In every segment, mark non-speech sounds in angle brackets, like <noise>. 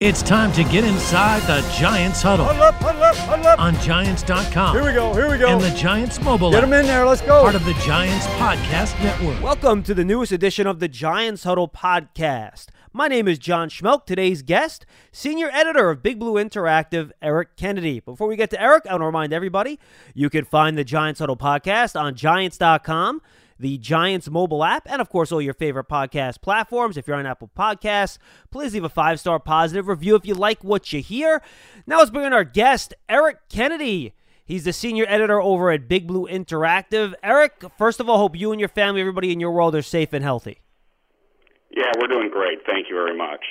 It's time to get inside the Giants huddle Huddle up, huddle up, huddle up. on Giants.com Here we go, here we go. and the Giants mobile Get them in there, let's go. part of the Giants podcast network. Welcome to the newest edition of the Giants Huddle podcast. My name is John Schmeelk. Today's guest, senior editor of Big Blue Interactive, Eric Kennedy. Before we get to Eric, I want to remind everybody you can find the Giants Huddle podcast on Giants.com, the Giants mobile app, and of course, all your favorite podcast platforms. If you're on Apple Podcasts, please leave a five star positive review if you like what you hear. Now let's bring in our guest, Eric Kennedy. He's the senior editor over at Big Blue Interactive. Eric, first of all, hope you and your family, everybody in your world, are safe and healthy. Yeah, we're doing great. Thank you very much.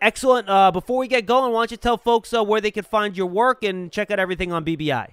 Excellent. Uh, before we get going, why don't you tell folks uh, where they can find your work and check out everything on BBI?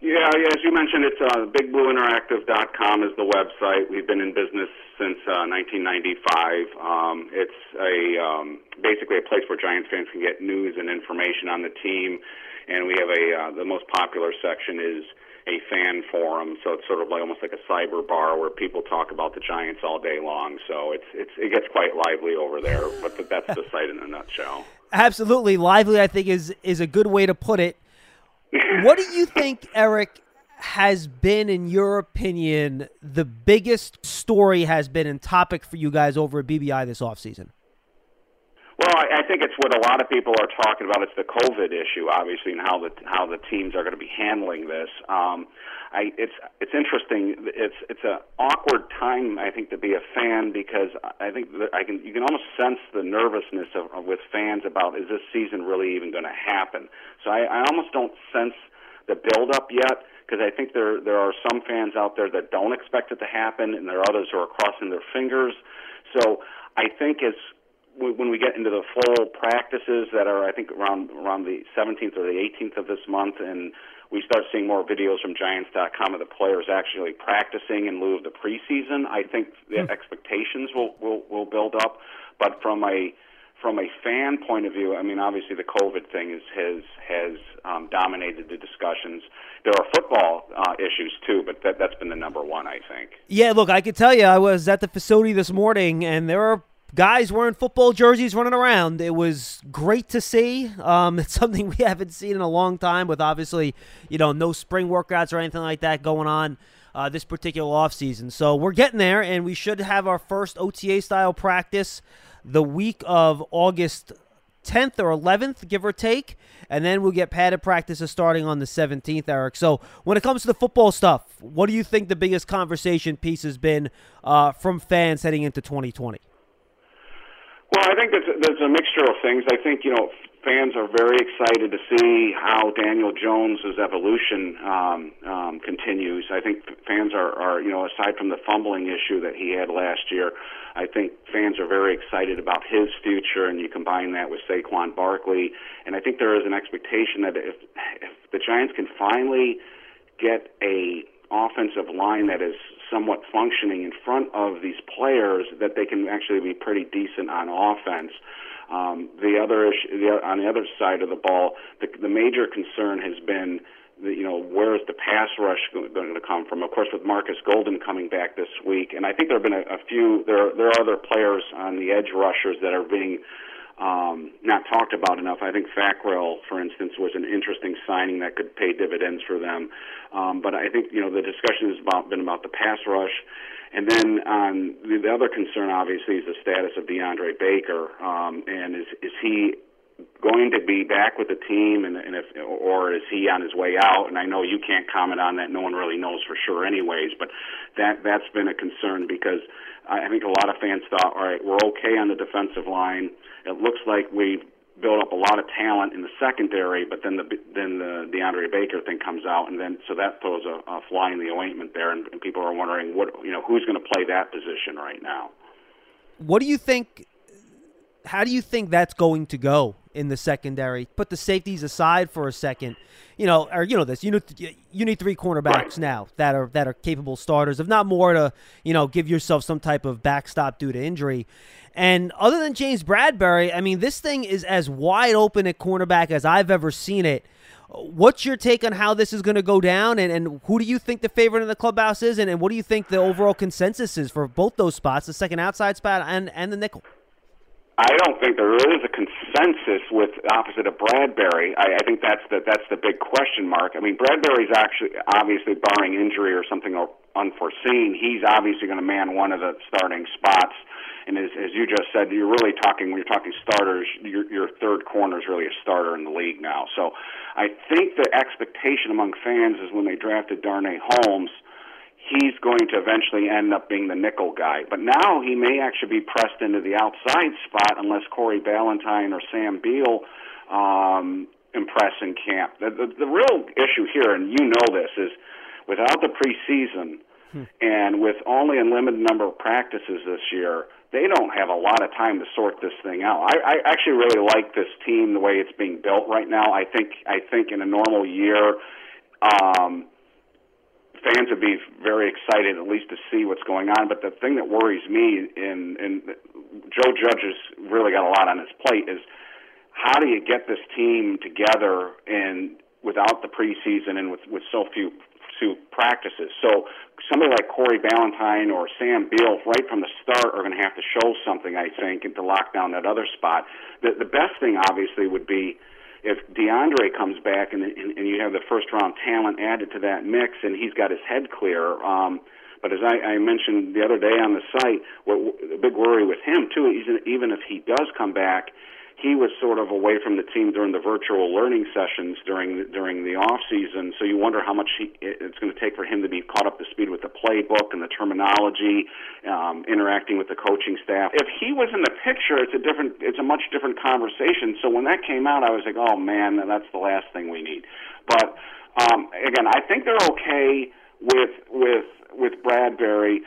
Yeah, yeah, as you mentioned, it's uh, bigblueinteractive.com is the website. We've been in business since uh, 1995. Um, it's a um, basically a place where Giants fans can get news and information on the team, and we have a uh, the most popular section is a fan forum. So it's sort of like almost like a cyber bar where people talk about the Giants all day long. So it's it's it gets quite lively over there. But that's the site in a nutshell. Absolutely lively. I think is is a good way to put it. What do you think, Eric, has been, in your opinion, the biggest story has been and topic for you guys over at BBI this offseason? Well, I, I think it's what a lot of people are talking about. It's the COVID issue, obviously, and how the how the teams are going to be handling this. Um, I, it's it's interesting. It's it's an awkward time, I think, to be a fan because I think that I can you can almost sense the nervousness of, of with fans about is this season really even going to happen. So I, I almost don't sense the build up yet because I think there there are some fans out there that don't expect it to happen, and there are others who are crossing their fingers. So I think as when we get into the full practices that are, I think, around around the 17th or the 18th of this month, and we start seeing more videos from Giants.com of the players actually practicing in lieu of the preseason, I think the expectations will, will will build up. But from a from a fan point of view, I mean, obviously the COVID thing is, has has um, dominated the discussions. There are football uh, issues too, but that, that's been the number one, I think. Yeah, look, I can tell you, I was at the facility this morning, and there are guys wearing football jerseys running around. It was great to see. Um, <laughs> it's something we haven't seen in a long time, with obviously, you know, no spring workouts or anything like that going on uh, this particular offseason. So we're getting there, and we should have our first OTA style practice the week of August 10th or 11th, give or take. And then we'll get padded practices starting on the 17th, Eric. So, when it comes to the football stuff, what do you think the biggest conversation piece has been uh, from fans heading into 2020? Well, I think there's, there's a mixture of things. I think you know fans are very excited to see how Daniel Jones's evolution um, um, continues. I think fans are, are you know aside from the fumbling issue that he had last year, I think fans are very excited about his future. And you combine that with Saquon Barkley, and I think there is an expectation that if if the Giants can finally get a offensive line that is somewhat functioning in front of these players that they can actually be pretty decent on offense. Um, the other issue, the, on the other side of the ball, the, the major concern has been, the, you know, where is the pass rush going to come from? Of course, with Marcus Golden coming back this week, and I think there have been a, a few. There, there are other players on the edge rushers that are being um, not talked about enough. I think Fackrell, for instance, was an interesting signing that could pay dividends for them. Um, but I think you know the discussion has about, been about the pass rush, and then um, the, the other concern, obviously, is the status of DeAndre Baker, um, and is is he going to be back with the team, and, and if or is he on his way out? And I know you can't comment on that; no one really knows for sure, anyways. But that that's been a concern because I think a lot of fans thought, all right, we're okay on the defensive line. It looks like we've built up a lot of talent in the secondary, but then the then the DeAndre Baker thing comes out, and then so that throws a, a fly in the ointment there, and, and people are wondering what you know who's going to play that position right now. What do you think? How do you think that's going to go in the secondary? Put the safeties aside for a second. You know, or you know this. You need you need three cornerbacks Right. now that are that are capable starters, if not more, to you know give yourself some type of backstop due to injury. And other than James Bradberry, I mean, this thing is as wide open at cornerback as I've ever seen it. What's your take on how this is going to go down, and, and who do you think the favorite in the clubhouse is, and, and what do you think the overall consensus is for both those spots, the second outside spot and, and the nickel? I don't think there is a consensus with opposite of Bradberry. I, I think that's the that's the big question mark. I mean, Bradberry's actually obviously barring injury or something unforeseen, he's obviously going to man one of the starting spots. And as, as you just said, you're really talking when you're talking starters. Your, your third corner is really a starter in the league now. So, I think the expectation among fans is when they drafted Darnay Holmes he's going to eventually end up being the nickel guy. But now he may actually be pressed into the outside spot unless Corey Ballentine or Sam Beal um, impress in camp. The, the, the real issue here, and you know this, is without the preseason hmm. and with only a limited number of practices this year, they don't have a lot of time to sort this thing out. I, I actually really like this team the way it's being built right now. I think I think in a normal year. Um, fans would be very excited at least to see what's going on. But the thing that worries me, and and Joe Judge has really got a lot on his plate, is how do you get this team together and without the preseason and with with so few few practices. So somebody like Corey Ballentine or Sam Beal, right from the start, are going to have to show something, I think, and to lock down that other spot. The the best thing, obviously, would be if DeAndre comes back and, and, and you have the first round talent added to that mix and he's got his head clear. Um, but as I, I mentioned the other day on the site, what, the big worry with him too, even, even if he does come back, he was sort of away from the team during the virtual learning sessions during during the off season. So you wonder how much he, it's going to take for him to be caught up to speed with the playbook and the terminology, um, interacting with the coaching staff. If he was in the picture, it's a different, it's a much different conversation. So when that came out, I was like, oh man, that's the last thing we need. But um, again, I think they're okay with with with Bradberry.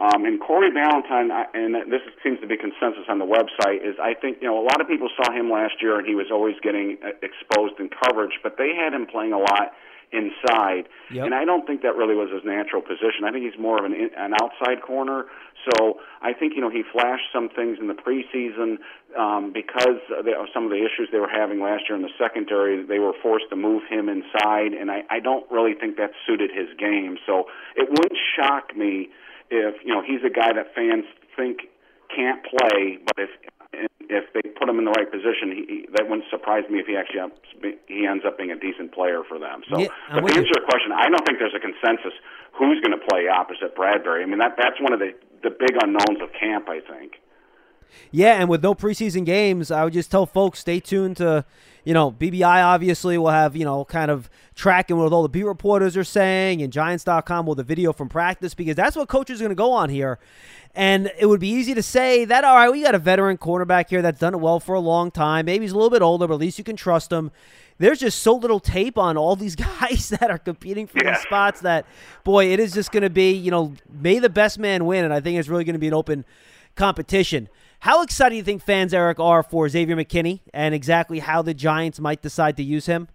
Um, and Corey Ballentine, and this seems to be consensus on the website, is I think you know a lot of people saw him last year, and he was always getting uh, exposed in coverage, but they had him playing a lot inside, yep. and I don't think that really was his natural position. I think he's more of an an outside corner. So I think you know he flashed some things in the preseason um, because of some of the issues they were having last year in the secondary. They were forced to move him inside, and I, I don't really think that suited his game. So it wouldn't shock me if you know he's a guy that fans think can't play, but if if they put him in the right position, he, that wouldn't surprise me if he actually up, he ends up being a decent player for them. So, yeah, but to answer your question, I don't think there's a consensus who's going to play opposite Bradberry. I mean, that that's one of the the big unknowns of camp. I think. Yeah, and with no preseason games, I would just tell folks stay tuned to, you know, BBI obviously will have, you know, kind of tracking what all the beat reporters are saying and Giants.com will the video from practice because that's what coaches are going to go on here. And it would be easy to say that, all right, we got a veteran cornerback here that's done it well for a long time. Maybe he's a little bit older, but at least you can trust him. There's just so little tape on all these <laughs> guys that are competing for yeah. these spots that, boy, it is just going to be, you know, may the best man win. And I think it's really going to be an open competition. How excited do you think fans, Eric, are for Xavier McKinney and exactly how the Giants might decide to use him?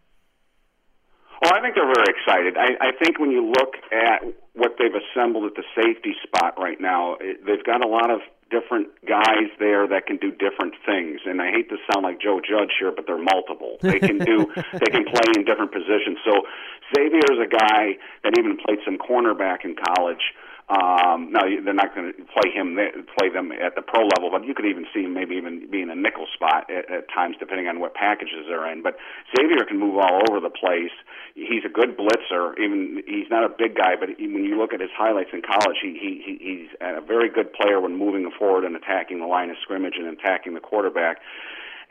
Well, I think they're very excited. I, I think when you look at what they've assembled at the safety spot right now, it, they've got a lot of different guys there that can do different things. And I hate to sound like Joe Judge here, but they're multiple. They can do, <laughs> they can play in different positions. So Xavier is a guy that even played some cornerback in college. Um, now they're not going to play him play them at the pro level, but you could even see him maybe even be in a nickel spot at, at times, depending on what packages they're in. But Xavier can move all over the place. He's a good blitzer. Even he's not a big guy, but when you look at his highlights in college, he, he he's a very good player when moving forward and attacking the line of scrimmage and attacking the quarterback.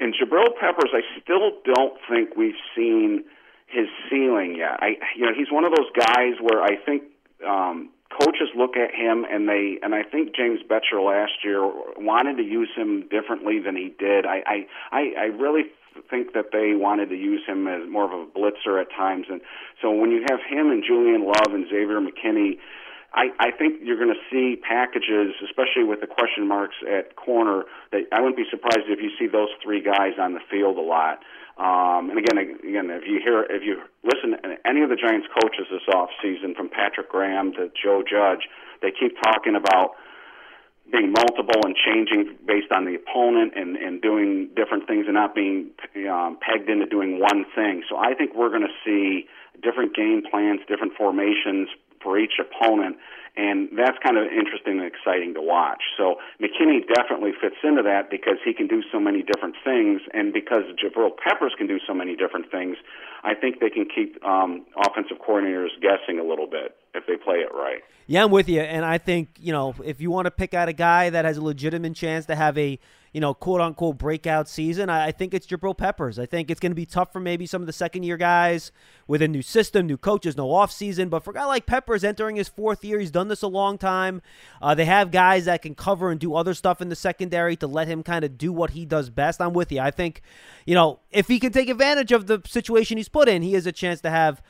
And Jabril Peppers, I still don't think we've seen his ceiling yet. I you know he's one of those guys where I think um, coaches look at him and they and I think James Bettcher last year wanted to use him differently than he did. I I I, I really think that they wanted to use him as more of a blitzer at times and so when you have him and Julian Love and Xavier McKinney I, I think you're going to see packages, especially with the question marks at corner. That I wouldn't be surprised if you see those three guys on the field a lot. Um, and again, again, if you hear, if you listen to any of the Giants coaches this off season, from Patrick Graham to Joe Judge, they keep talking about being multiple and changing based on the opponent and, and doing different things and not being um, pegged into doing one thing. So I think we're going to see different game plans, different formations for each opponent, and that's kind of interesting and exciting to watch. So McKinney definitely fits into that because he can do so many different things, and because Jabril Peppers can do so many different things, I think they can keep um, offensive coordinators guessing a little bit if they play it right. Yeah, I'm with you, and I think you know if you want to pick out a guy that has a legitimate chance to have a you know quote unquote breakout season, I, I think it's Jabril Peppers. I think it's going to be tough for maybe some of the second year guys with a new system, new coaches, no off season. But for a guy like Peppers entering his fourth year, he's done this a long time. Uh, they have guys that can cover and do other stuff in the secondary to let him kind of do what he does best. I'm with you. I think you know if he can take advantage of the situation he's put in, he has a chance to have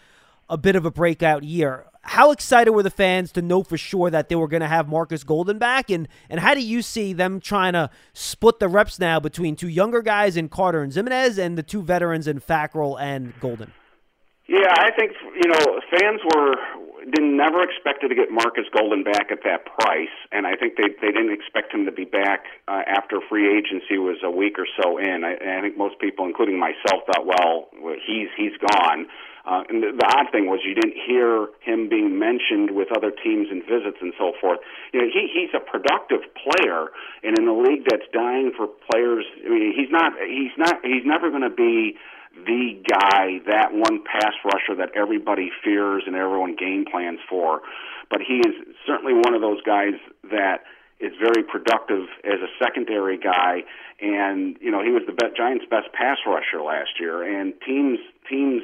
a bit of a breakout year how excited were the fans to know for sure that they were going to have Marcus Golden back? And, and how do you see them trying to split the reps now between two younger guys in Carter and Ximines and the two veterans in Fackrell and Golden? Yeah, I think you know fans were didn't never expected to get Marcus Golden back at that price, and I think they they didn't expect him to be back uh, after free agency was a week or so in. I, I think most people, including myself, thought, well, he's he's gone. Uh, and the, the odd thing was you didn't hear him being mentioned with other teams and visits and so forth. You know, he he's a productive player, and in a league that's dying for players, I mean, he's not he's not he's never going to be the guy, that one pass rusher that everybody fears and everyone game plans for. But he is certainly one of those guys that is very productive as a secondary guy. And you know, he was the best, Giants' best pass rusher last year, and teams teams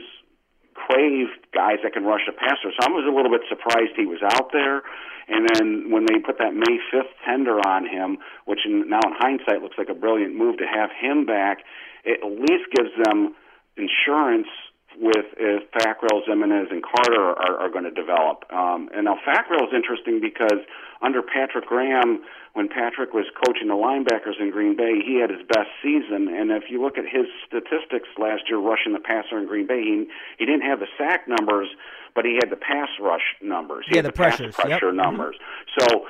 crave guys that can rush a passer. So I was a little bit surprised he was out there. And then when they put that May 5th tender on him, which in, now in hindsight looks like a brilliant move to have him back, it at least gives them insurance with if Fackrell, Ximines, and Carter are, are going to develop. Um, and now Fackrell is interesting because under Patrick Graham, when Patrick was coaching the linebackers in Green Bay, he had his best season. And if you look at his statistics last year, rushing the passer in Green Bay, he, he didn't have the sack numbers, but he had the pass rush numbers. He yeah, had the, the pressures. pass pressure yep. numbers. Mm-hmm. So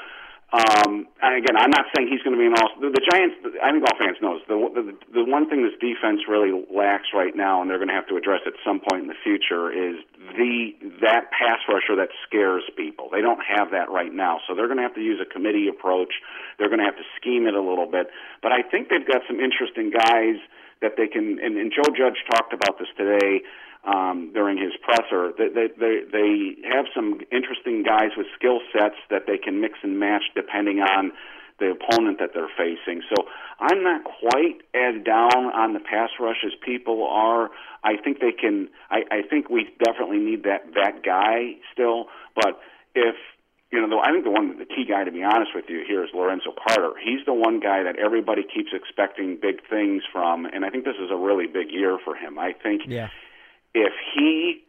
um, and again, I'm not saying he's going to be an all. The, the Giants, I think all fans knows the, the the one thing this defense really lacks right now, and they're going to have to address at some point in the future, is the that pass rusher that scares people. They don't have that right now, so they're going to have to use a committee approach. They're going to have to scheme it a little bit. But I think they've got some interesting guys that they can. And, and Joe Judge talked about this today um, during his presser. They, they, they, they have some interesting guys with skill sets that they can mix and match depending on the opponent that they're facing. So I'm not quite as down on the pass rush as people are. I think they can. I, I think we definitely need that that guy still. But if you know, the, I think the one, the key guy, to be honest with you, here is Lorenzo Carter. He's the one guy that everybody keeps expecting big things from, and I think this is a really big year for him. I think yeah if he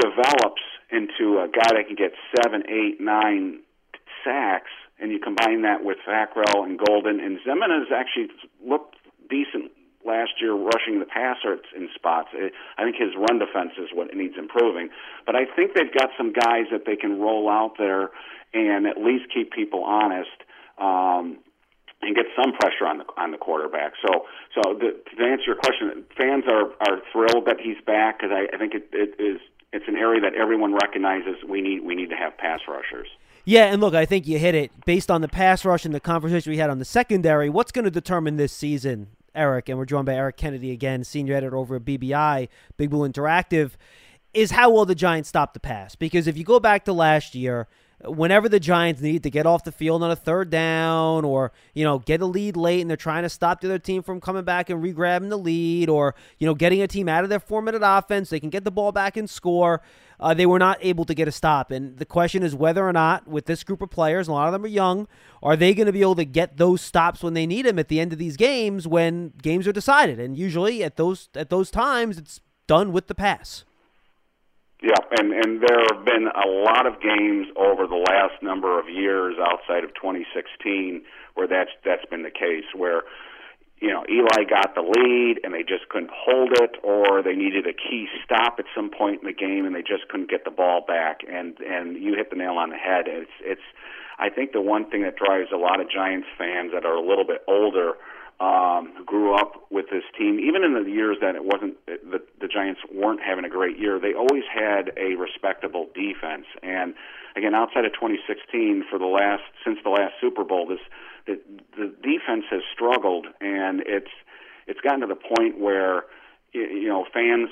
develops into a guy that can get seven, eight, nine sacks, and you combine that with Fackrell and Golden, and Ximines actually looked decent last year rushing the passer in spots. I think his run defense is what needs improving. But I think they've got some guys that they can roll out there and at least keep people honest. Um, and get some pressure on the on the quarterback. So, so the, to answer your question, fans are are thrilled that he's back because I, I think it, it is it's an area that everyone recognizes we need we need to have pass rushers. Yeah, and look, I think you hit it based on the pass rush and the conversation we had on the secondary. What's going to determine this season, Eric? And we're joined by Eric Kennedy again, senior editor over at BBI, Big Blue Interactive. Is how will the Giants stop the pass? Because if you go back to last year, whenever the Giants need to get off the field on a third down or, you know, get a lead late and they're trying to stop the other team from coming back and re-grabbing the lead or, you know, getting a team out of their four-minute offense, they can get the ball back and score. Uh, they were not able to get a stop. And the question is whether or not, with this group of players, a lot of them are young, are they going to be able to get those stops when they need them at the end of these games when games are decided? And usually at those at those times, it's done with the pass. Yeah, and and there have been a lot of games over the last number of years outside of 2016 where that's that's been the case where you know Eli got the lead and they just couldn't hold it or they needed a key stop at some point in the game and they just couldn't get the ball back and and you hit the nail on the head it's it's I think the one thing that drives a lot of Giants fans that are a little bit older um, who grew up with this team, even in the years that it wasn't the, the Giants weren't having a great year, they always had a respectable defense. And again, outside of 2016, for the last since the last Super Bowl, this the, the defense has struggled, and it's it's gotten to the point where you know fans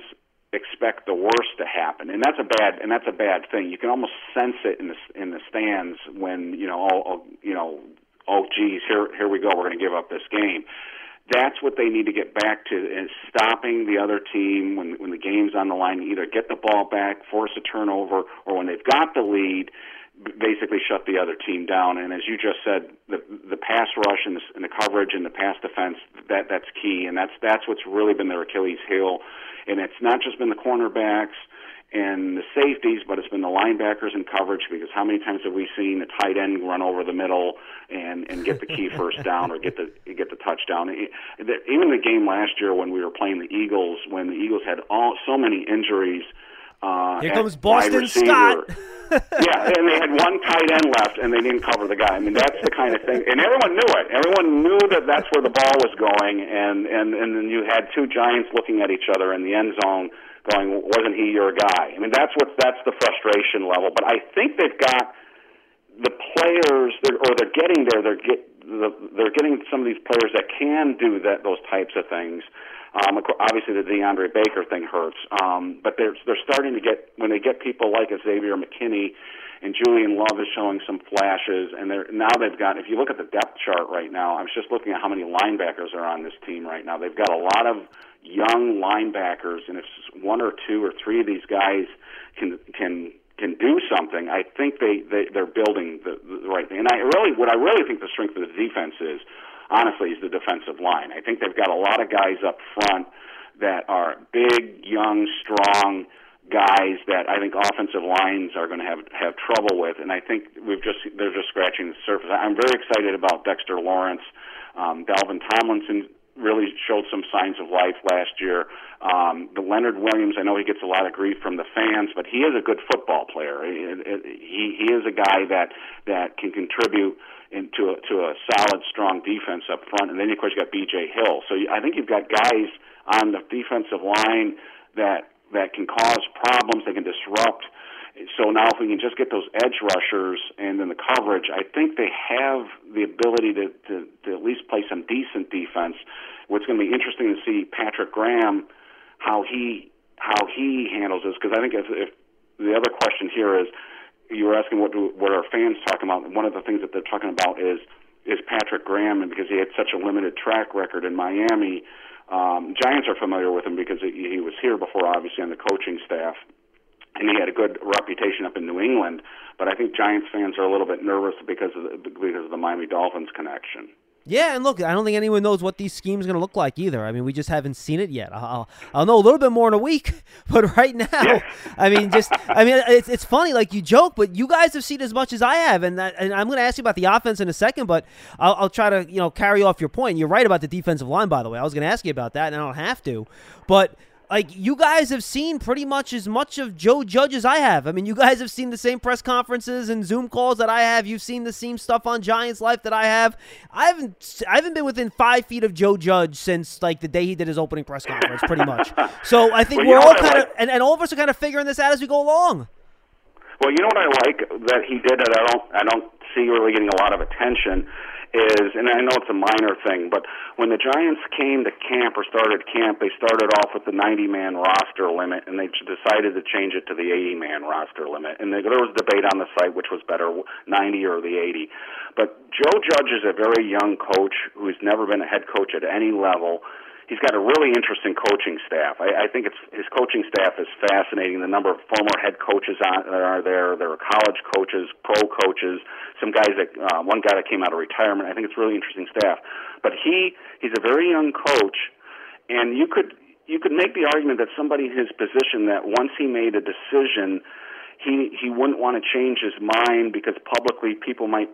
expect the worst to happen, and that's a bad and that's a bad thing. You can almost sense it in the in the stands when you know oh, oh you know oh geez here here we go we're going to give up this game. That's what they need to get back to is stopping the other team when when the game's on the line. Either get the ball back, force a turnover, or when they've got the lead, basically shut the other team down. And as you just said, the the pass rush and the, and the coverage and the pass defense that that's key, and that's that's what's really been their Achilles heel. And it's not just been the cornerbacks and the safeties, but it's been the linebackers in coverage because how many times have we seen a tight end run over the middle and and get the key <laughs> first down or get the get the touchdown? Even the game last year when we were playing the Eagles, when the Eagles had all so many injuries. Uh, Here comes Boston Scott. <laughs> <laughs> yeah, and they had one tight end left, and they didn't cover the guy. I mean, that's the kind of thing, and everyone knew it. Everyone knew that that's where the ball was going, and and and then you had two giants looking at each other in the end zone going, wasn't he your guy? I mean, that's what that's the frustration level. But I think they've got the players, they're, or they're getting there. They're get they're getting some of these players that can do that those types of things. Um, obviously, the DeAndre Baker thing hurts, um, but they're they're starting to get when they get people like Xavier McKinney and Julian Love is showing some flashes. And they're now they've got. If you look at the depth chart right now, I was just looking at how many linebackers are on this team right now. They've got a lot of young linebackers, and if one or two or three of these guys can can can do something, I think they, they they're building the, the right thing. And I really, what I really think the strength of the defense is, honestly, is the defensive line. I think they've got a lot of guys up front that are big, young, strong guys that I think offensive lines are going to have have trouble with, and I think we've just they're just scratching the surface. I'm very excited about Dexter Lawrence, um, Dalvin Tomlinson really showed some signs of life last year. Um, the Leonard Williams, I know he gets a lot of grief from the fans, but he is a good football player. He he is a guy that that can contribute into a, to a solid, strong defense up front. And then of course you got B.J. Hill. So I think you've got guys on the defensive line that that can cause problems. They can disrupt. So now, if we can just get those edge rushers and then the coverage, I think they have the ability to, to, to at least play some decent defense. What's going to be interesting to see Patrick Graham how he how he handles this because I think if, if the other question here is you were asking what do, what are fans talking about. One of the things that they're talking about is is Patrick Graham, and because he had such a limited track record in Miami, um, Giants are familiar with him because he, he was here before, obviously on the coaching staff, and he had a good reputation up in New England. But I think Giants fans are a little bit nervous because of the, because of the Miami Dolphins connection. Yeah, and look, I don't think anyone knows what these schemes going to look like either. I mean, we just haven't seen it yet. I'll, I'll know a little bit more in a week, <laughs> but right now, I mean, just I mean, it's it's funny, like you joke, but you guys have seen as much as I have, and that, and I'm going to ask you about the offense in a second, but I'll, I'll try to you know carry off your point. You're right about the defensive line, by the way. I was going to ask you about that, and I don't have to, but like you guys have seen pretty much as much of Joe Judge as I have. I mean, you guys have seen the same press conferences and Zoom calls that I have. You've seen the same stuff on Giants Life that I have. I haven't I haven't been within five feet of Joe Judge since like the day he did his opening press conference, pretty much. <laughs> So I think well, we're all kind of and, and all of us are kind of figuring this out as we go along. Well, you know what I like that he did that I don't I don't see really getting a lot of attention is, and I know it's a minor thing, but when the Giants came to camp or started camp, they started off with the 90 man roster limit, and they decided to change it to the 80 man roster limit. And there was debate on the site which was better, 90 or the 80. But Joe Judge is a very young coach who's never been a head coach at any level he's got a really interesting coaching staff. I, I think it's his coaching staff is fascinating. The number of former head coaches on, that are there. There are college coaches, pro coaches, some guys that uh, one guy that came out of retirement. I think it's really interesting staff. But he he's a very young coach, and you could you could make the argument that somebody in his position that once he made a decision, he he wouldn't want to change his mind because publicly people might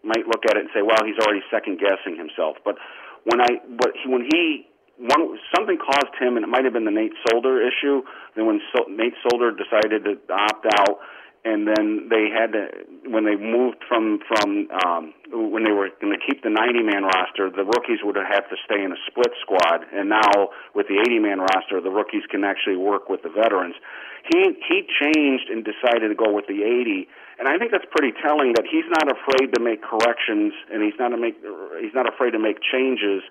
might look at it and say, well, he's already second guessing himself. But when I but he, when he one something caused him, and it might have been the Nate Solder issue. Then when so, Nate Solder decided to opt out, and then they had to when they moved from from um, when they were going to keep the 90 man roster, the rookies would have to stay in a split squad, and now with the 80 man roster, the rookies can actually work with the veterans. He he changed and decided to go with the 80, and I think that's pretty telling that he's not afraid to make corrections, and he's not to make he's not afraid to make changes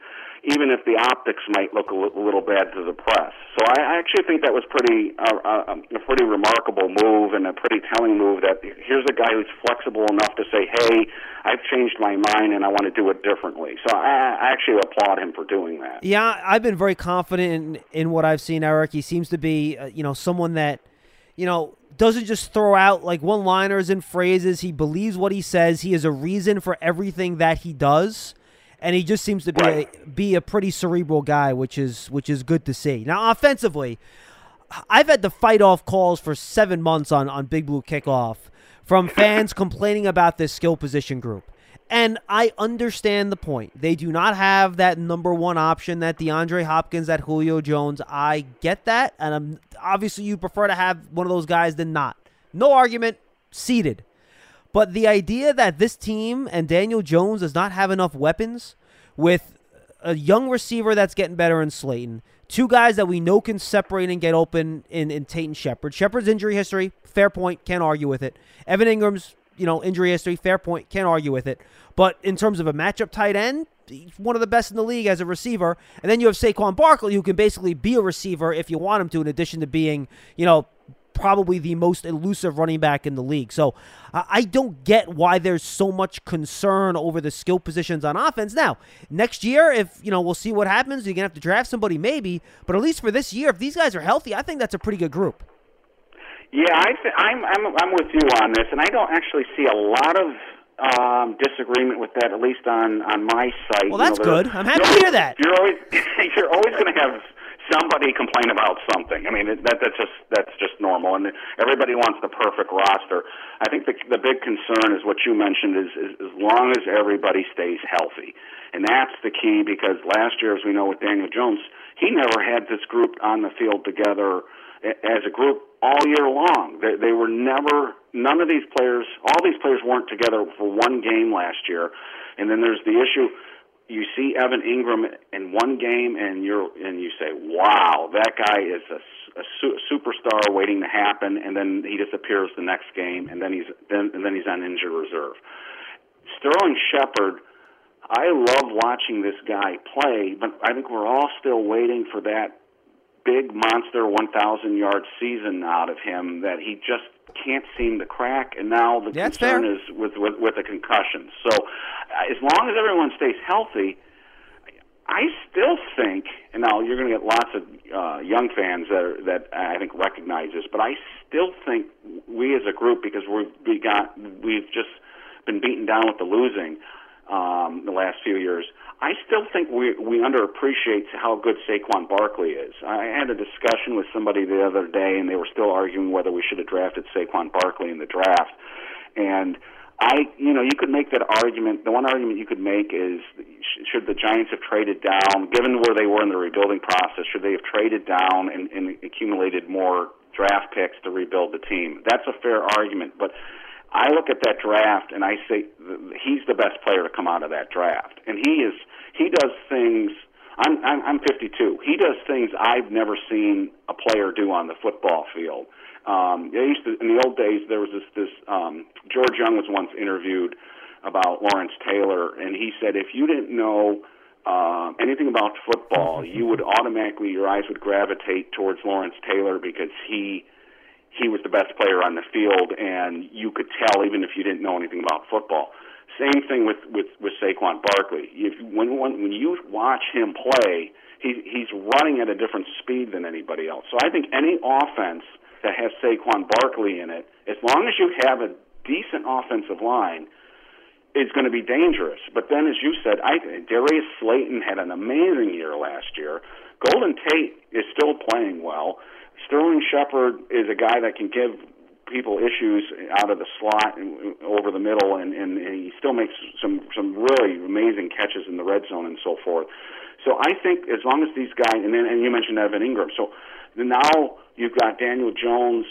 even if the optics might look a little bad to the press. So I actually think that was pretty uh, uh, a pretty remarkable move and a pretty telling move. That here's a guy who's flexible enough to say, "Hey, I've changed my mind and I want to do it differently." So I, I actually applaud him for doing that. Yeah, I've been very confident in, in what I've seen, Eric. He seems to be, uh, you know, someone that, you know, doesn't just throw out like one liners and phrases. He believes what he says. He has a reason for everything that he does and he just seems to be right. a, be a pretty cerebral guy, which is which is good to see. Now, offensively, I've had to fight off calls for seven months on on Big Blue Kickoff from fans complaining about this skill position group. And I understand the point. They do not have that number one option, that DeAndre Hopkins, that Julio Jones. I get that. And I'm, obviously, you prefer to have one of those guys than not. No argument, seated. But the idea that this team and Daniel Jones does not have enough weapons with a young receiver that's getting better in Slayton, two guys that we know can separate and get open in, in Tate and Shepard. Shepard's injury history, fair point, can't argue with it. Evan Engram's, you know, injury history, fair point, can't argue with it. But in terms of a matchup tight end, he's one of the best in the league as a receiver. And then you have Saquon Barkley, who can basically be a receiver if you want him to, in addition to being, you know, probably the most elusive running back in the league. So I don't get why there's so much concern over the skill positions on offense. Now, next year, if you know, we'll see what happens. You're gonna have to draft somebody, maybe. But at least for this year, if these guys are healthy, I think that's a pretty good group. Yeah, I th- I'm I'm I'm with you on this, and I don't actually see a lot of um, disagreement with that, at least on on my site. Well, that's you know, good. I'm happy to hear that. <laughs> You're always <laughs> you're always going to have somebody complain about something. I mean, that that's just that's just normal, and everybody wants the perfect roster. I think the the big concern is what you mentioned is, is as long as everybody stays healthy, and that's the key because last year, as we know with Daniel Jones, he never had this group on the field together as a group all year long. They, they were never none of these players, all these players weren't together for one game last year, and then there's the issue you see Evan Engram in one game, and you're and you say, "Wow, that guy is a, a su- superstar waiting to happen," and then he disappears the next game, and then he's then and then he's on injured reserve. Sterling Shepard, I love watching this guy play, but I think we're all still waiting for that big monster 1,000 yard season out of him that he just can't seem to crack, and now the That's concern fair. is with, with with the concussions. So, uh, as long as everyone stays healthy, I still think, and now you're going to get lots of uh, young fans that are, that I think recognize this, but I still think we as a group, because we've we got we've just been beaten down with the losing um, the last few years. I still think we we underappreciate how good Saquon Barkley is. I had a discussion with somebody the other day, and they were still arguing whether we should have drafted Saquon Barkley in the draft. And I, you know, you could make that argument. The one argument you could make is should the Giants have traded down, given where they were in the rebuilding process, should they have traded down and, and accumulated more draft picks to rebuild the team? That's a fair argument, but I look at that draft and I say he's the best player to come out of that draft, and he is he does things. I'm I'm, I'm 52. He does things I've never seen a player do on the football field. Um, used to, in the old days, there was this this um, George Young was once interviewed about Lawrence Taylor, and he said if you didn't know uh, anything about football, you would automatically your eyes would gravitate towards Lawrence Taylor because he he was the best player on the field, and you could tell even if you didn't know anything about football. Same thing with with with Saquon Barkley. If when when you watch him play, he he's running at a different speed than anybody else. So I think any offense that has Saquon Barkley in it, as long as you have a decent offensive line, is going to be dangerous. But then, as you said, I Darius Slayton had an amazing year last year. Golden Tate is still playing well. Sterling Shepard is a guy that can give people issues out of the slot and over the middle, and, and, he still makes some some really amazing catches in the red zone and so forth. So I think as long as these guys, and then and you mentioned Evan Engram, so now you've got Daniel Jones,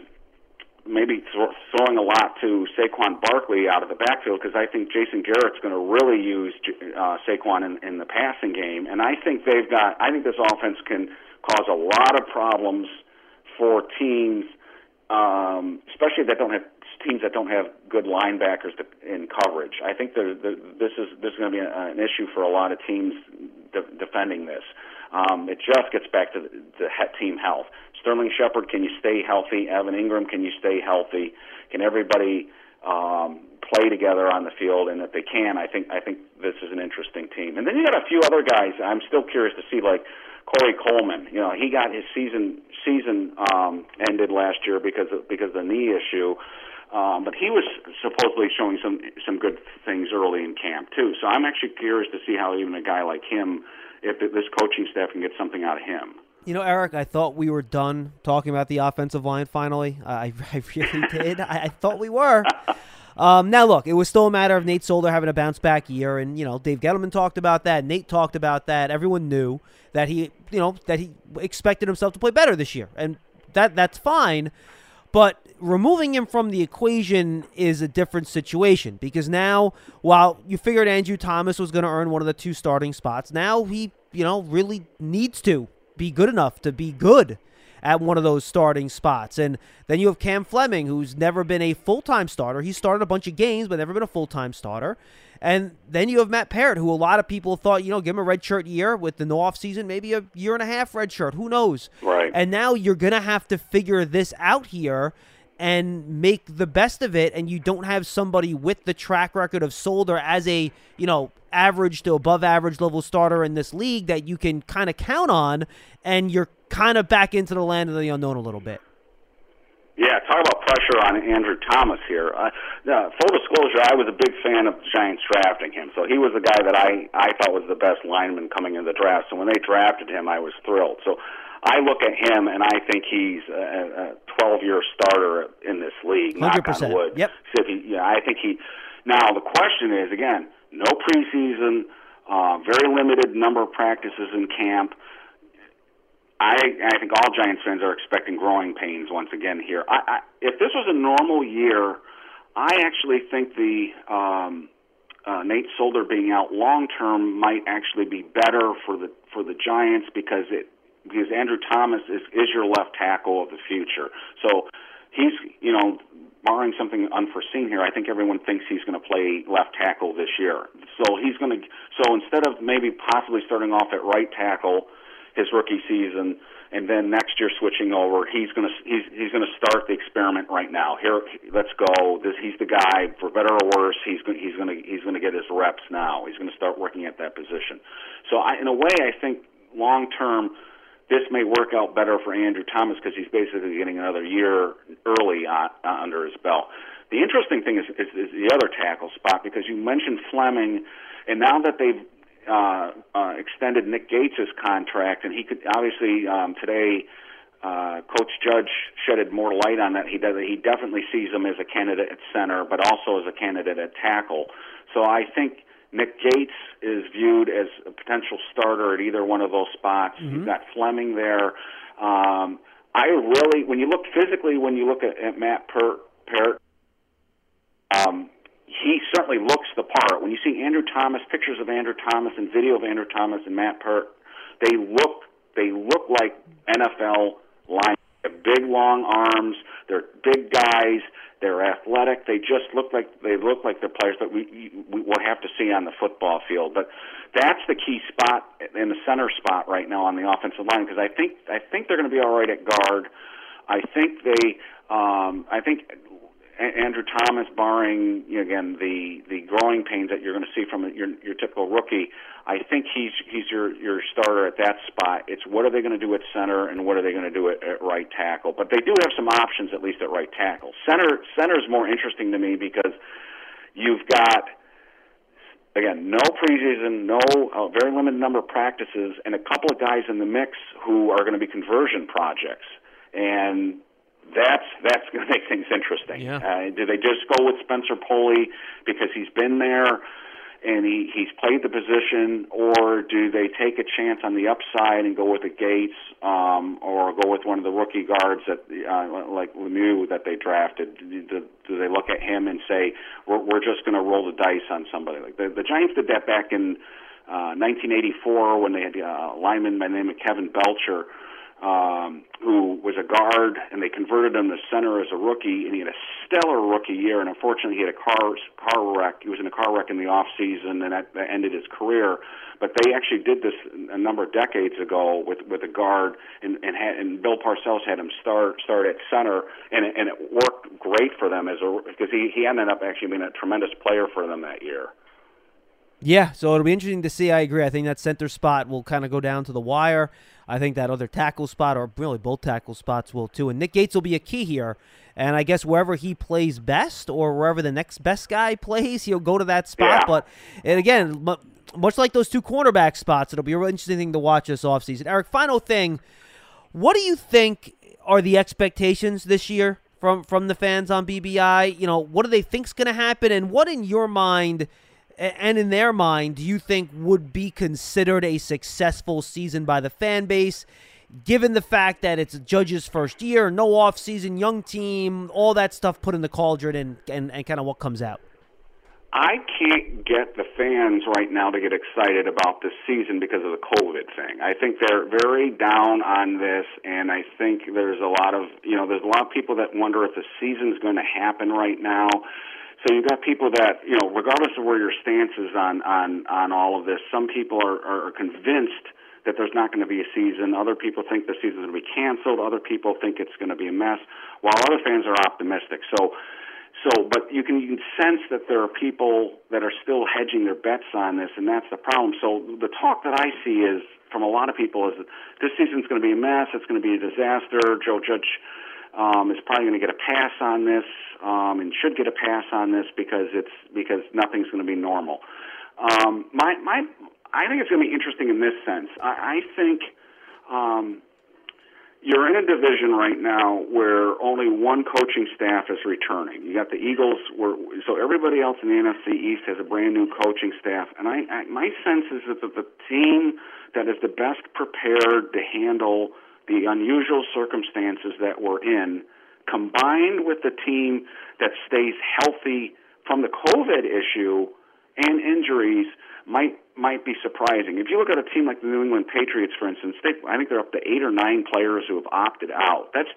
maybe th- throwing a lot to Saquon Barkley out of the backfield because I think Jason Garrett's going to really use uh, Saquon in, in the passing game, and I think they've got. I think this offense can cause a lot of problems for teams, um, especially that don't have teams that don't have good linebackers to, in coverage. I think there, there, this is this is going to be a, an issue for a lot of teams de- defending this. Um, it just gets back to the, the team health. Sterling Shepard, can you stay healthy? Evan Engram, can you stay healthy? Can everybody um, play together on the field? And if they can, I think I think this is an interesting team. And then you got a few other guys. I'm still curious to see, like Corey Coleman. You know, he got his season season um, ended last year because of, because of the knee issue. Um, but he was supposedly showing some some good things early in camp too. So I'm actually curious to see how even a guy like him, if this coaching staff can get something out of him. You know, Eric, I thought we were done talking about the offensive line finally. I, I really <laughs> did. I, I, thought we were. Um, now, look, it was still a matter of Nate Solder having a bounce back year, and you know, Dave Gettleman talked about that. Nate talked about that. Everyone knew that he, you know, that he expected himself to play better this year, and that that's fine. But removing him from the equation is a different situation because now, while you figured Andrew Thomas was going to earn one of the two starting spots, now he, you know, really needs to be good enough to be good at one of those starting spots. And then you have Cam Fleming, who's never been a full time starter. He started a bunch of games, but never been a full time starter. And then you have Matt Peart, who a lot of people thought, you know, give him a red shirt year with the no off season, maybe a year and a half red shirt. Who knows? Right. And now you're going to have to figure this out here and make the best of it and you don't have somebody with the track record of Solder as a, you know, average to above average level starter in this league that you can kind of count on and you're kind of back into the land of the unknown a little bit. Yeah, talk about pressure on Andrew Thomas here. Uh, uh, full disclosure, I was a big fan of the Giants drafting him, so he was the guy that I I thought was the best lineman coming in the draft. So when they drafted him, I was thrilled. So I look at him and I think he's a, a 12-year starter in this league. 100%. Knock on wood. Yep. So if he, yeah, I think he. Now the question is again, no preseason, uh, very limited number of practices in camp. I, I think all Giants fans are expecting growing pains once again here. I, I, if this was a normal year, I actually think the um, uh, Nate Solder being out long term might actually be better for the for the Giants because it because Andrew Thomas is, is your left tackle of the future. So he's, you know, barring something unforeseen here, I think everyone thinks he's going to play left tackle this year. So he's going to, so instead of maybe possibly starting off at right tackle his rookie season, and then next year switching over, he's to he's he's to start the experiment right now. Here, let's go. This he's the guy for better or worse. He's he's going to he's to get his reps now. He's to start working at that position. So I, in a way, I think long term this may work out better for Andrew Thomas because he's basically getting another year early uh, uh, under his belt. The interesting thing is, is, is the other tackle spot because you mentioned Fleming, and now that they've uh, uh, extended Nick Gates' contract, and he could obviously um, today. Uh, Coach Judge shedded more light on that. He does. He definitely sees him as a candidate at center, but also as a candidate at tackle. So I think Nick Gates is viewed as a potential starter at either one of those spots. Mm-hmm. You've got Fleming there. Um, I really, when you look physically, when you look at, at Matt Peart, Peart um, he certainly looks the part. When you see Andrew Thomas, pictures of Andrew Thomas and video of Andrew Thomas and Matt Peart, they look they look like NFL line. They're big long arms. They're big guys. They're athletic. They just look like they look like they're players that we we will have to see on the football field. But that's the key spot in the center spot right now on the offensive line because I think I think they're going to be all right at guard. I think they um, I think Andrew Thomas, barring you know, again the the growing pains that you're going to see from your your typical rookie, I think he's he's your your starter at that spot. It's what are they going to do at center and what are they going to do at, at right tackle. But they do have some options at least at right tackle. Center center is more interesting to me because you've got again no preseason, no very limited number of practices, and a couple of guys in the mix who are going to be conversion projects and that's that's going to make things interesting. Yeah. Uh, do they just go with Spencer Pulley because he's been there? and he he's played the position, or do they take a chance on the upside and go with the Gates, um, or go with one of the rookie guards that uh, like Lemieux that they drafted? Do, do they look at him and say we're, we're just going to roll the dice on somebody? Like the, the Giants did that back in uh, 1984 when they had uh, a lineman by the name of Kevin Belcher um, who was a guard, and they converted him to center as a rookie, and he had a stellar rookie year. And unfortunately, he had a car car wreck. He was in a car wreck in the off season, and that, that ended his career. But they actually did this a number of decades ago with with a guard, and and, had, and Bill Parcells had him start start at center, and it, and it worked great for them as a because he he ended up actually being a tremendous player for them that year. Yeah, so it'll be interesting to see. I agree. I think that center spot will kind of go down to the wire. I think that other tackle spot, or really both tackle spots, will too. And Nick Gates will be a key here. And I guess wherever he plays best, or wherever the next best guy plays, he'll go to that spot. Yeah. But and again, much like those two cornerback spots, it'll be a real interesting thing to watch this offseason. Eric, final thing, what do you think are the expectations this year from from the fans on BBI? You know, what do they think's going to happen, and what in your mind? And in their mind, do you think would be considered a successful season by the fan base, given the fact that it's Judge's first year, no off-season, young team, all that stuff put in the cauldron, and, and, and kind of what comes out? I can't get the fans right now to get excited about this season because of the COVID thing. I think they're very down on this, and I think there's a lot of you know there's a lot of people that wonder if the season's going to happen right now. So you've got people that, you know, regardless of where your stance is on on on all of this, some people are are convinced that there's not going to be a season. Other people think the season's going to be canceled. Other people think it's going to be a mess, while other fans are optimistic. So, so, but you can you can sense that there are people that are still hedging their bets on this, and that's the problem. So the talk that I see is from a lot of people is that this season's going to be a mess. It's going to be a disaster. Joe Judge um, is probably going to get a pass on this um, and should get a pass on this because it's because nothing's going to be normal. Um, my my I think it's going to be interesting in this sense. I, I think um, you're in a division right now where only one coaching staff is returning. You got the Eagles, where so everybody else in the NFC East has a brand new coaching staff, and I, I my sense is that the, the team that is the best prepared to handle the unusual circumstances that we're in, combined with the team that stays healthy from the COVID issue and injuries, might might be surprising. If you look at a team like the New England Patriots, for instance, they, I think they're up to eight or nine players who have opted out. That's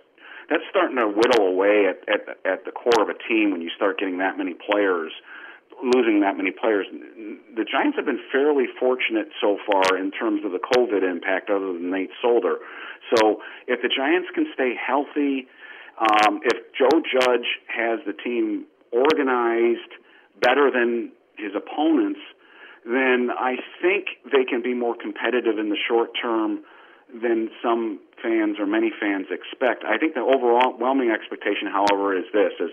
that's starting to whittle away at, at at the core of a team when you start getting that many players losing that many players. The Giants have been fairly fortunate so far in terms of the COVID impact, other than Nate Solder. So if the Giants can stay healthy, um, if Joe Judge has the team organized better than his opponents, then I think they can be more competitive in the short term than some fans or many fans expect. I think the overwhelming expectation, however, is this: is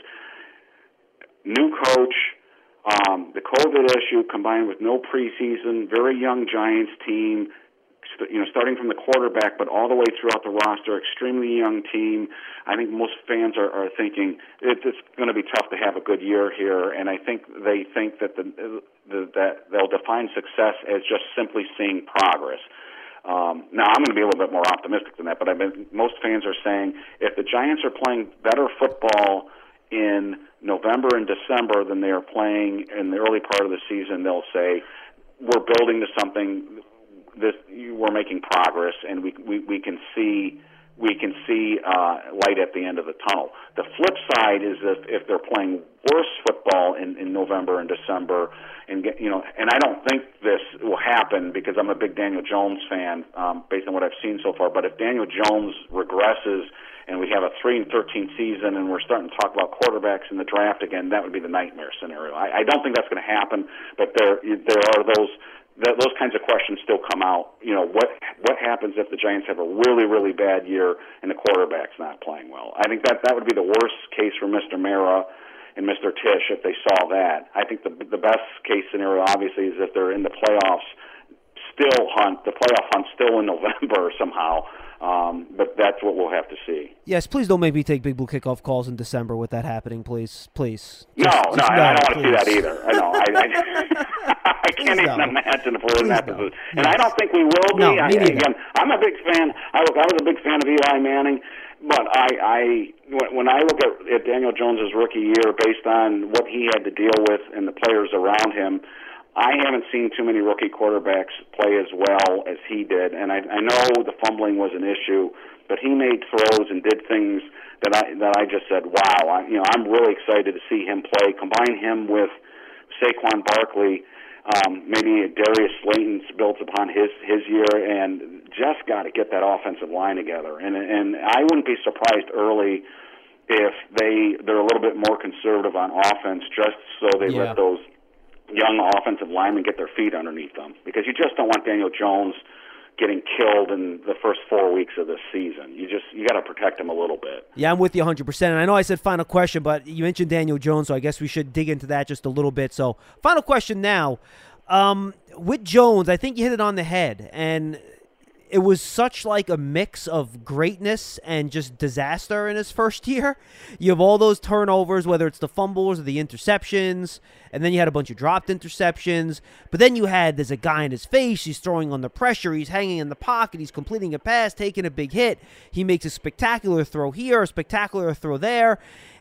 new coach, um, the COVID issue combined with no preseason, very young Giants team, you know, starting from the quarterback, but all the way throughout the roster, extremely young team. I think most fans are, are thinking it's going to be tough to have a good year here, and I think they think that the, the that they'll define success as just simply seeing progress. Um, now I'm going to be a little bit more optimistic than that, but I mean, most fans are saying if the Giants are playing better football in November and December than they are playing in the early part of the season, they'll say we're building to something. This we're making progress, and we we, we can see we can see uh, light at the end of the tunnel. The flip side is if, if they're playing worse football in, in November and December, and get, you know, and I don't think this will happen because I'm a big Daniel Jones fan um, based on what I've seen so far. But if Daniel Jones regresses and we have a three and thirteen season, and we're starting to talk about quarterbacks in the draft again, that would be the nightmare scenario. I, I don't think that's going to happen, but there there are those that those kinds of questions still come out. You know, what what happens if the Giants have a really really bad year and the quarterback's not playing well? I think that that would be the worst case for Mr. Mara and Mr. Tisch if they saw that. I think the the best case scenario obviously is if they're in the playoffs still hunt the playoff hunt still in November <laughs> somehow. Um, but that's what we'll have to see. Yes, please don't make me take Big Blue kickoff calls in December with that happening, please. Please. no, Just- no, just I, I don't want to see that either. I know. I, I, <laughs> I can't Please even don't. imagine if we're in that don't. position. And I don't think we will be. No, I, again, I'm a big fan. I, was- I was a big fan of Eli Manning, but I, I when, when I look at, at Daniel Jones's rookie year, based on what he had to deal with and the players around him, I haven't seen too many rookie quarterbacks play as well as he did. And I, I know the fumbling was an issue, but he made throws and did things that I that I just said, wow. I, you know, I'm really excited to see him play. Combine him with Saquon Barkley. Um, maybe Darius Slayton builds upon his his year, and just got to get that offensive line together. And and I wouldn't be surprised early if they they're a little bit more conservative on offense, just so they Yeah. let those young offensive linemen get their feet underneath them, because you just don't want Daniel Jones getting killed in the first four weeks of this season. You just you got to protect him a little bit. Yeah, I'm with you 100%. And I know I said final question, but you mentioned Daniel Jones, so I guess we should dig into that just a little bit. So, final question now. Um, with Jones, I think you hit it on the head. And it was such like a mix of greatness and just disaster in his <laughs> first year. You have all those turnovers, whether it's the fumbles or the interceptions, and then you had a bunch of dropped interceptions. But then you had there's a guy in his face, he's throwing under pressure, he's hanging in the pocket, he's completing a pass, taking a big hit. He makes a spectacular throw here, a spectacular throw there.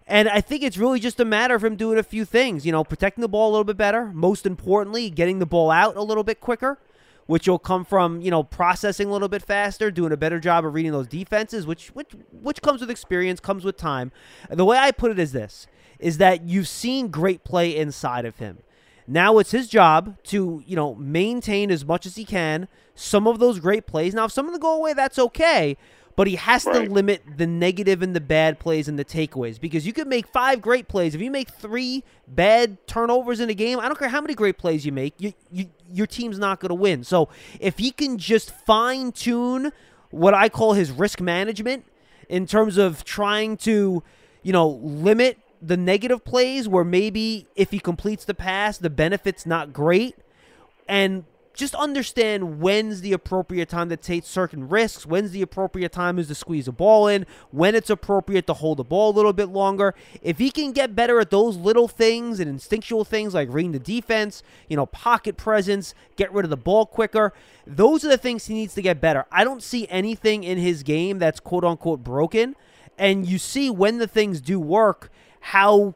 And I think it's really just a matter of him doing a few things, you know, protecting the ball a little bit better, most importantly, getting the ball out a little bit quicker which will come from you know processing a little bit faster, doing a better job of reading those defenses, which which which comes with experience, comes with time. And the way I put it is this: is that you've seen great play inside of him. Now it's his job to you know maintain as much as he can some of those great plays. Now if some of them go away, that's okay. But he has to limit the negative and the bad plays and the takeaways because you could make five great plays. If you make three bad turnovers in a game, I don't care how many great plays you make, you, you your team's not going to win. So if he can just fine tune what I call his risk management in terms of trying to, you know, limit the negative plays where maybe if he completes the pass, the benefit's not great, and just understand when's the appropriate time to take certain risks, when's the appropriate time is to squeeze a ball in, when it's appropriate to hold the ball a little bit longer. If he can get better at those little things and instinctual things like reading the defense, you know, pocket presence, get rid of the ball quicker, those are the things he needs to get better. I don't see anything in his game that's quote unquote broken. And you see when the things do work, how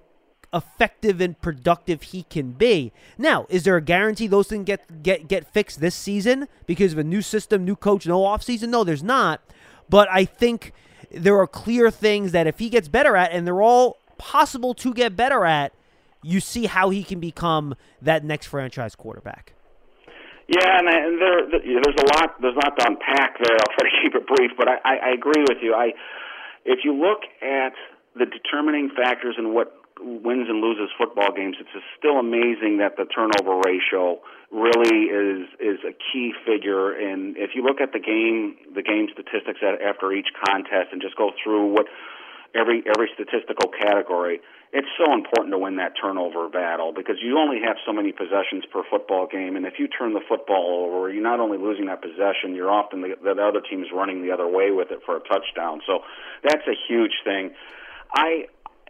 effective and productive he can be. Now, is there a guarantee those things get get get fixed this season because of a new system, new coach, no offseason? No, there's not. But I think there are clear things that if he gets better at, and they're all possible to get better at, you see how he can become that next franchise quarterback. Yeah, and, I- and there, there's a lot. There's a lot to unpack there. I'll try to <laughs> keep it brief, but I, I, I agree with you. I, if you look at the determining factors in what wins and loses football games, it's still amazing that the turnover ratio really is is a key figure. And if you look at the game, the game statistics after each contest, and just go through what every every statistical category. It's so important to win that turnover battle because you only have so many possessions per football game, and if you turn the football over, you're not only losing that possession, you're often the, the other team's running the other way with it for a touchdown. So that's a huge thing. I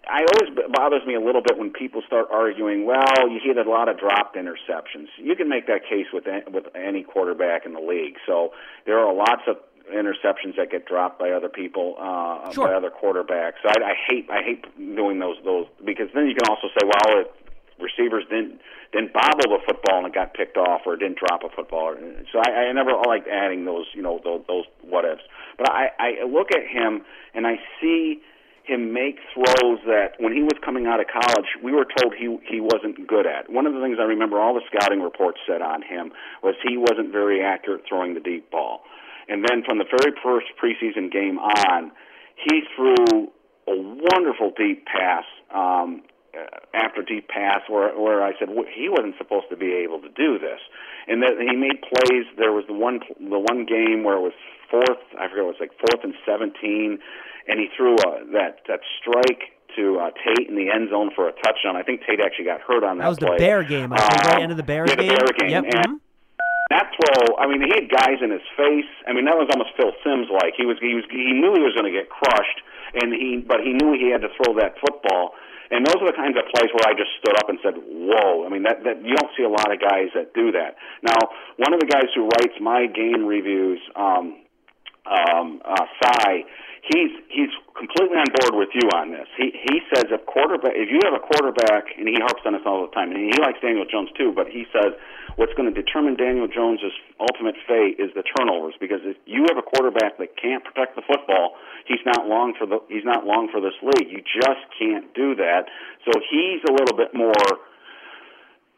I always bothers me a little bit when people start arguing. Well, you hit a lot of dropped interceptions. You can make that case with with any quarterback in the league. So there are lots of interceptions that get dropped by other people, uh, Sure. by other quarterbacks. I, I hate I hate doing those those because then you can also say, well, if receivers didn't didn't bobble the football and it got picked off, or didn't drop a football. So I, I never liked adding those you know those, those what ifs. But I, I look at him and I see him make throws that when he was coming out of college, we were told he he wasn't good at. One of the things I remember all the scouting reports said on him was he wasn't very accurate throwing the deep ball. And then from the very first preseason game on, he threw a wonderful deep pass um, after deep pass where where I said "Wh- he wasn't supposed to be able to do this, and that he made plays. There was the one the one game where it was fourth. I forget it was like fourth and seventeen, and he threw a, that that strike to uh, Tate in the end zone for a touchdown. I think Tate actually got hurt on that. That was the. Bear game, I think, right? Um, End of the Bears yeah, the game. Bear game. Yep. And, mhm. that throw, I mean, he had guys in his face. I mean, that was almost Phil Simms like. He was he was he knew he was going to get crushed, and he but he knew he had to throw that football. And those are the kinds of plays where I just stood up and said, "Whoa!" I mean, that that you don't see a lot of guys that do that. Now, one of the guys who writes my game reviews, um, um, uh, Cy, he's he's completely on board with you on this. He he says if quarterback if you have a quarterback and he harps on this all the time and he likes Daniel Jones too, but he says what's going to determine Daniel Jones's ultimate fate is the turnovers because if you have a quarterback that can't protect the football, he's not long for the he's not long for this league. You just can't do that. So he's a little bit more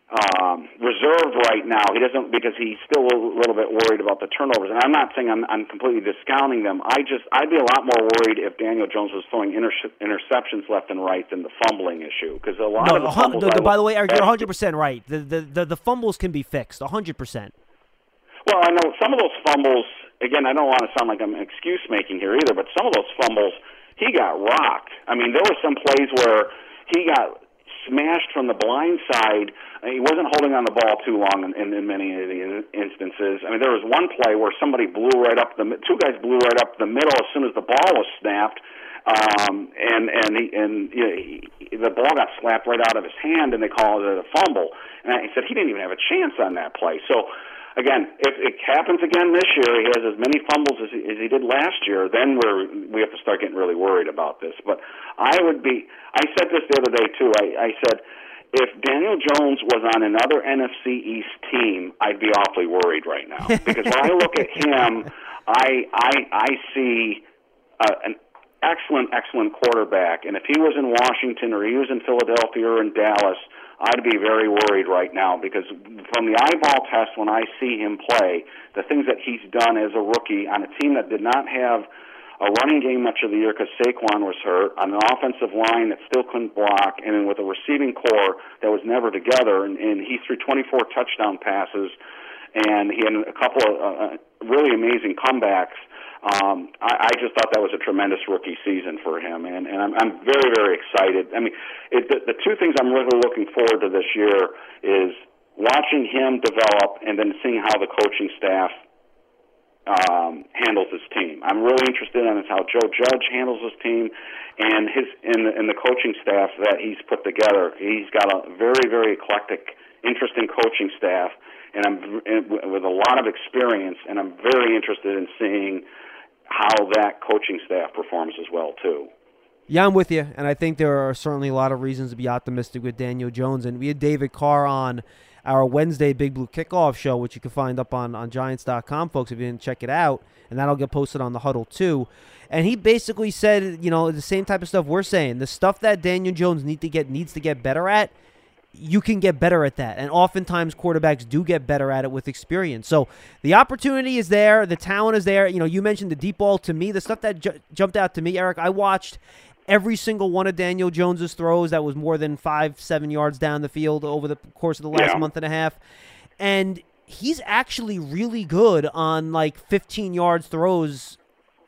um, reserved right now. He doesn't because he's still a little bit worried about the turnovers. And I'm not saying I'm, I'm completely discounting them. I just I'd be a lot more worried if Daniel Jones was throwing inter- interceptions left and right than the fumbling issue because a lot No, of the fumbles. the- by the way, Eric, you're 100 percent right. The, the the the fumbles can be fixed, 100 percent. Well, I know some of those fumbles. Again, I don't want to sound like I'm excuse making here either, but some of those fumbles, he got rocked. I mean, there were some plays where he got smashed from the blind side. Uh, He wasn't holding on the ball too long in, in, many of the instances. I mean, there was one play where somebody blew right up the two guys blew right up the middle as soon as the ball was snapped, um, and and he, and you know, he, the ball got slapped right out of his hand, and they called it a fumble. And he said he didn't even have a chance on that play. So again, if it happens again this year, he has as many fumbles as he, as he did last year. Then we're we have to start getting really worried about this. But I would be. I said this the other day too. I, I said if Daniel Jones was on another NFC East team, I'd be awfully worried right now <laughs> because when I look at him, I I I see uh, an excellent, excellent quarterback. And if he was in Washington or he was in Philadelphia or in Dallas, I'd be very worried right now because from the eyeball test, when I see him play, the things that he's done as a rookie on a team that did not have a running game much of the year because Saquon was hurt, on an offensive line that still couldn't block, and with a receiving corps that was never together, and, and he threw 24 touchdown passes, and he had a couple of uh, uh, really amazing comebacks. Um, I, I just thought that was a tremendous rookie season for him, and, and I'm, I'm very, very excited. I mean, it, the, the two things I'm really looking forward to this year is watching him develop, and then seeing how the coaching staff um, handles his team. I'm really interested in how Joe Judge handles his team, and his and the, and the coaching staff that he's put together. He's got a very, very eclectic, interesting coaching staff, and I'm and with a lot of experience, and I'm very interested in seeing how that coaching staff performs as well too. Yeah, I'm with you, and I think there are certainly a lot of reasons to be optimistic with Daniel Jones. And we had David Carr on our Wednesday Big Blue Kickoff show, which you can find up on, on Giants.com, folks, if you didn't check it out. And that'll get posted on the huddle, too. And he basically said, you know, the same type of stuff we're saying. The stuff that Daniel Jones need to get needs to get better at, you can get better at that. And oftentimes quarterbacks do get better at it with experience. So the opportunity is there, the talent is there. You know, you mentioned the deep ball to me, the stuff that ju- jumped out to me, Eric. I watched every single one of Daniel Jones's throws that was more than five, seven yards down the field over the course of the last Yeah. month and a half. And he's actually really good on like 15 yards throws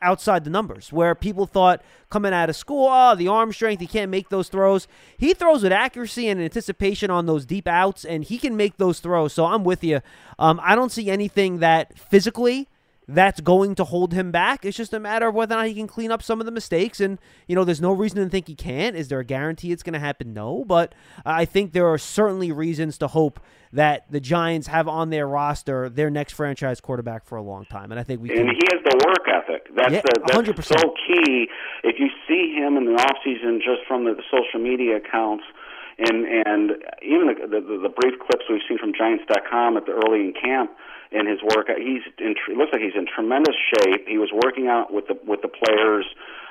outside the numbers where people thought coming out of school, oh, the arm strength, he can't make those throws. He throws with accuracy and anticipation on those deep outs, and he can make those throws. So I'm with you. Um, I don't see anything that physically that's going to hold him back. It's just a matter of whether or not he can clean up some of the mistakes. And, you know, there's no reason to think he can't. Is there a guarantee it's going to happen? No. But I think there are certainly reasons to hope that the Giants have on their roster their next franchise quarterback for a long time. And I think we And can. he has the work ethic. That's Yeah, the, that's 100%. so key. If you see him in the off season, just from the, the social media accounts, and and even the, the the brief clips we've seen from Giants.com at the early in camp in his work, he's in, it looks like he's in tremendous shape. He was working out with the with the players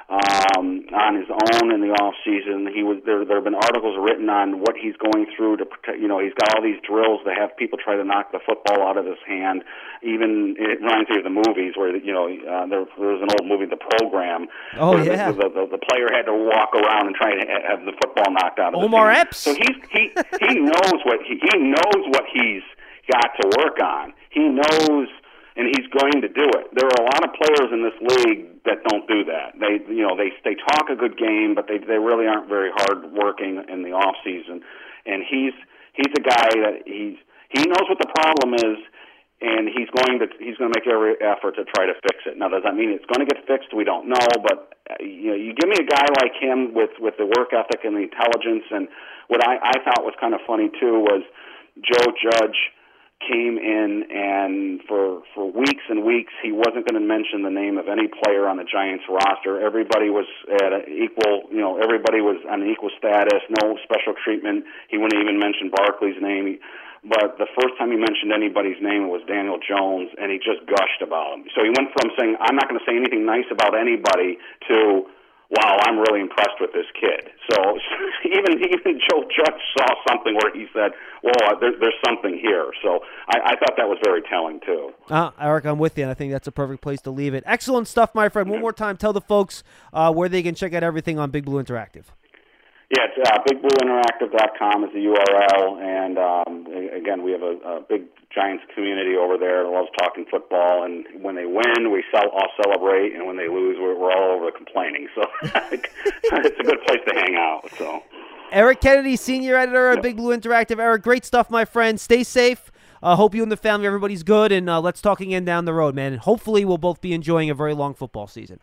um, on his own in the off season. He was there. There have been articles written on what he's going through to protect. You know, he's got all these drills to have people try to knock the football out of his hand. Even it reminds me of the movies where you know uh, there, there was an old movie, The Program. Oh, where yeah. The, the, the player had to walk around and try to have the football knocked out of his Omar hand. Epps. So he's he he knows what he he knows what he's got to work on. He knows and he's going to do it. There are a lot of players in this league that don't do that. They, you know, they they talk a good game, but they they really aren't very hard working in the off season. And he's he's a guy that he's he knows what the problem is. and he's going to he's going to make every effort to try to fix it. Now, does that mean it's going to get fixed? We don't know, but uh, you know, you give me a guy like him with with the work ethic and the intelligence, and what I I thought was kind of funny too was Joe Judge came in and for for weeks and weeks he wasn't going to mention the name of any player on the Giants roster. Everybody was at an equal, you know, everybody was on an equal status, no special treatment. He wouldn't even mention Barkley's name. But the first time he mentioned anybody's name was Daniel Jones, and he just gushed about him. So he went from saying, "I'm not going to say anything nice about anybody," to wow, I'm really impressed with this kid. So <laughs> even even Joe Judge saw something where he said, well, there, there's something here. So I, I thought that was very telling too. Uh, Eric, I'm with you, and I think that's a perfect place to leave it. Excellent stuff, my friend. One more time, tell the folks uh, where they can check out everything on Big Blue Interactive. Yeah, it's, uh, bigblueinteractive.com is the URL, and um, again, we have a, a big Giants community over there that loves talking football. And when they win, we sell, all celebrate, and when they lose, we're, we're all over complaining. So <laughs> it's a good place to hang out. So. Eric Kennedy, senior editor of Big Blue Interactive. Eric, great stuff, my friend. Stay safe. Uh, hope you and the family, everybody's good, and uh, let's talk again down the road, man. And hopefully, we'll both be enjoying a very long football season.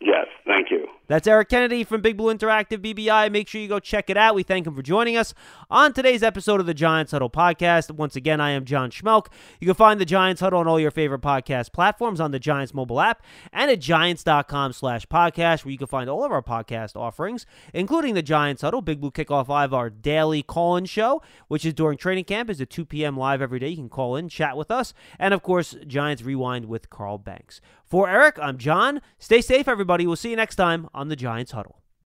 Yes, thank you. That's Eric Kennedy from Big Blue Interactive BBI. Make sure you go check it out. We thank him for joining us on today's episode of the Giants Huddle podcast. Once again, I am John Schmeelk. You can find the Giants Huddle on all your favorite podcast platforms on the Giants mobile app and at giants.com slash podcast, where you can find all of our podcast offerings, including the Giants Huddle, Big Blue Kickoff Live, our daily call-in show, which is during training camp, is at 2 p.m. live every day. You can call in, chat with us, and of course, Giants Rewind with Carl Banks. For Eric, I'm John. Stay safe, everybody. We'll see you next time on the Giants Huddle.